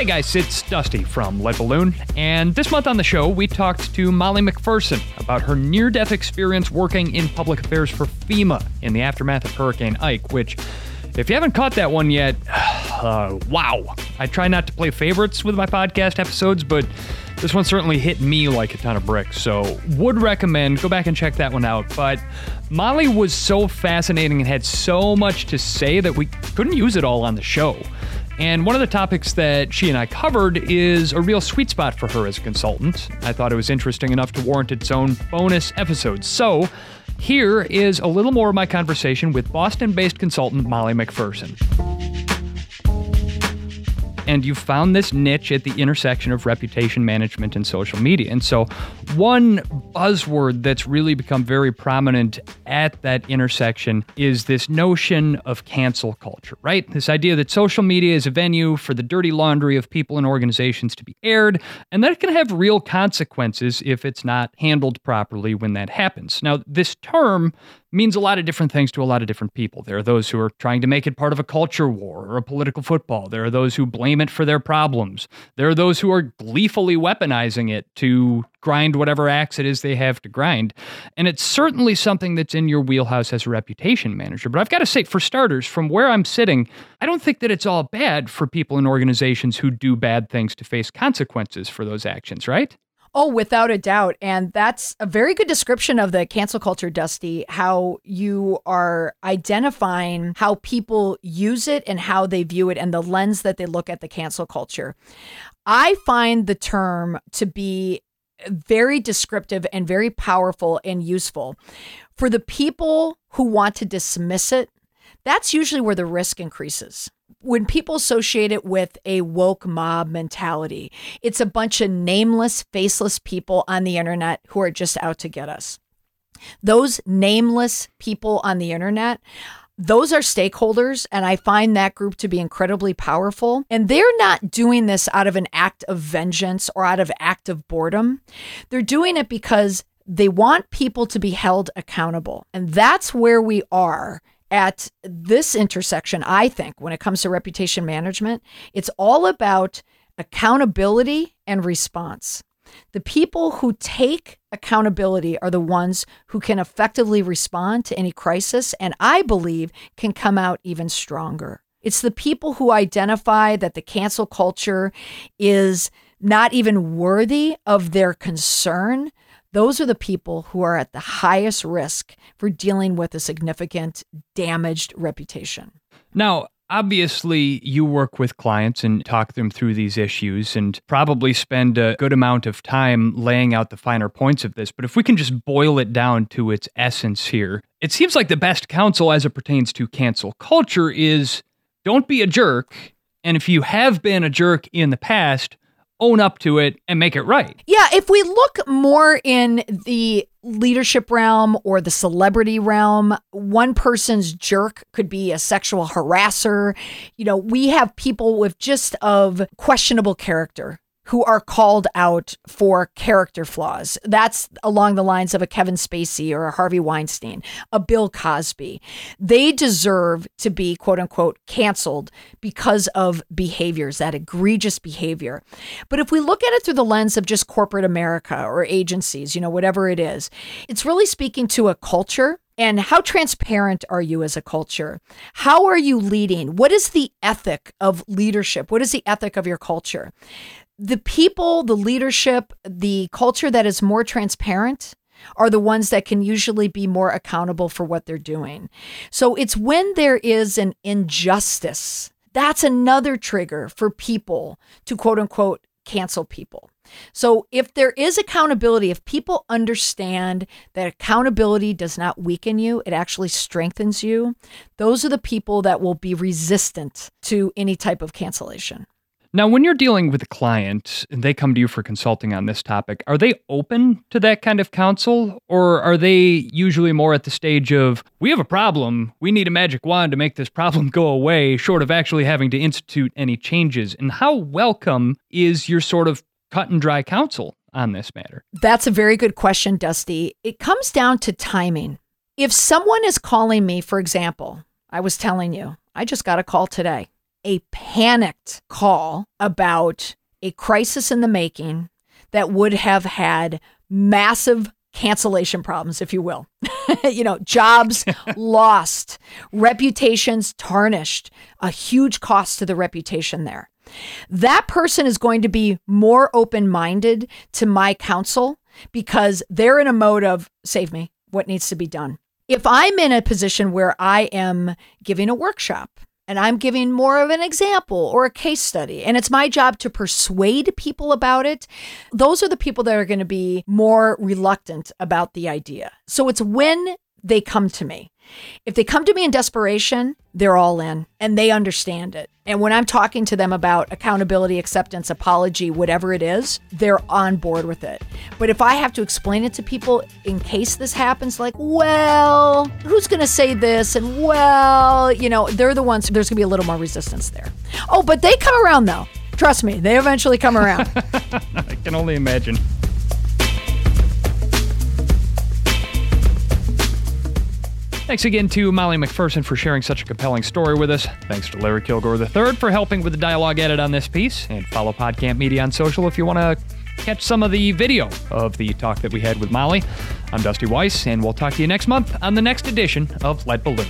Hey guys, it's Dusty from Lead Balloon, and this month on the show, we talked to Molly McPherson about her near death experience working in public affairs for FEMA in the aftermath of Hurricane Ike, which, if you haven't caught that one yet, uh, wow. I try not to play favorites with my podcast episodes, but this one certainly hit me like a ton of bricks, so would recommend go back and check that one out. But Molly was so fascinating and had so much to say that we couldn't use it all on the show. And one of the topics that she and I covered is a real sweet spot for her as a consultant. I thought it was interesting enough to warrant its own bonus episode. So, here is a little more of my conversation with Boston based consultant Molly McPherson and you've found this niche at the intersection of reputation management and social media. And so, one buzzword that's really become very prominent at that intersection is this notion of cancel culture, right? This idea that social media is a venue for the dirty laundry of people and organizations to be aired, and that it can have real consequences if it's not handled properly when that happens. Now, this term means a lot of different things to a lot of different people. There are those who are trying to make it part of a culture war or a political football. There are those who blame it for their problems. There are those who are gleefully weaponizing it to grind whatever axe it is they have to grind. And it's certainly something that's in your wheelhouse as a reputation manager. But I've got to say, for starters, from where I'm sitting, I don't think that it's all bad for people in organizations who do bad things to face consequences for those actions, right? Oh, without a doubt. And that's a very good description of the cancel culture, Dusty, how you are identifying how people use it and how they view it and the lens that they look at the cancel culture. I find the term to be very descriptive and very powerful and useful. For the people who want to dismiss it, that's usually where the risk increases when people associate it with a woke mob mentality, it's a bunch of nameless, faceless people on the internet who are just out to get us. Those nameless people on the internet, those are stakeholders, and I find that group to be incredibly powerful. And they're not doing this out of an act of vengeance or out of act of boredom. They're doing it because they want people to be held accountable. And that's where we are at this intersection, I think, when it comes to reputation management, it's all about accountability and response. The people who take accountability are the ones who can effectively respond to any crisis, and I believe can come out even stronger. It's the people who identify that the cancel culture is not even worthy of their concern, those are the people who are at the highest risk for dealing with a significant damaged reputation. Now, obviously you work with clients and talk them through these issues and probably spend a good amount of time laying out the finer points of this but if we can just boil it down to its essence here it seems like the best counsel as it pertains to cancel culture is don't be a jerk and if you have been a jerk in the past own up to it and make it right. Yeah, if we look more in the leadership realm or the celebrity realm, one person's jerk could be a sexual harasser. You know, we have people with just of questionable character who are called out for character flaws. That's along the lines of a Kevin Spacey or a Harvey Weinstein, a Bill Cosby. They deserve to be quote unquote canceled because of behaviors, that egregious behavior. But if we look at it through the lens of just corporate America or agencies, you know, whatever it is, it's really speaking to a culture and how transparent are you as a culture? How are you leading? What is the ethic of leadership? What is the ethic of your culture? The people, the leadership, the culture that is more transparent are the ones that can usually be more accountable for what they're doing. So it's when there is an injustice, that's another trigger for people to quote unquote cancel people. So if there is accountability, if people understand that accountability does not weaken you, it actually strengthens you, those are the people that will be resistant to any type of cancellation. Now, when you're dealing with a client and they come to you for consulting on this topic, are they open to that kind of counsel? Or are they usually more at the stage of, we have a problem, we need a magic wand to make this problem go away, short of actually having to institute any changes? And how welcome is your sort of cut and dry counsel on this matter? That's a very good question, Dusty. It comes down to timing. If someone is calling me, for example, I was telling you, I just got a call today a panicked call about a crisis in the making that would have had massive cancellation problems, if you will. you know, jobs lost, reputations tarnished, a huge cost to the reputation there. That person is going to be more open minded to my counsel because they're in a mode of save me, what needs to be done. If I'm in a position where I am giving a workshop and I'm giving more of an example or a case study, and it's my job to persuade people about it, those are the people that are going to be more reluctant about the idea. So it's when they come to me. If they come to me in desperation, they're all in and they understand it. And when I'm talking to them about accountability, acceptance, apology, whatever it is, they're on board with it. But if I have to explain it to people in case this happens, like, well, who's going to say this? And well, you know, they're the ones, there's going to be a little more resistance there. Oh, but they come around though. Trust me, they eventually come around. I can only imagine. Thanks again to Molly McPherson for sharing such a compelling story with us. Thanks to Larry Kilgore III for helping with the dialogue edit on this piece. And follow Podcamp Media on social if you want to catch some of the video of the talk that we had with Molly. I'm Dusty Weiss, and we'll talk to you next month on the next edition of Lead Balloon.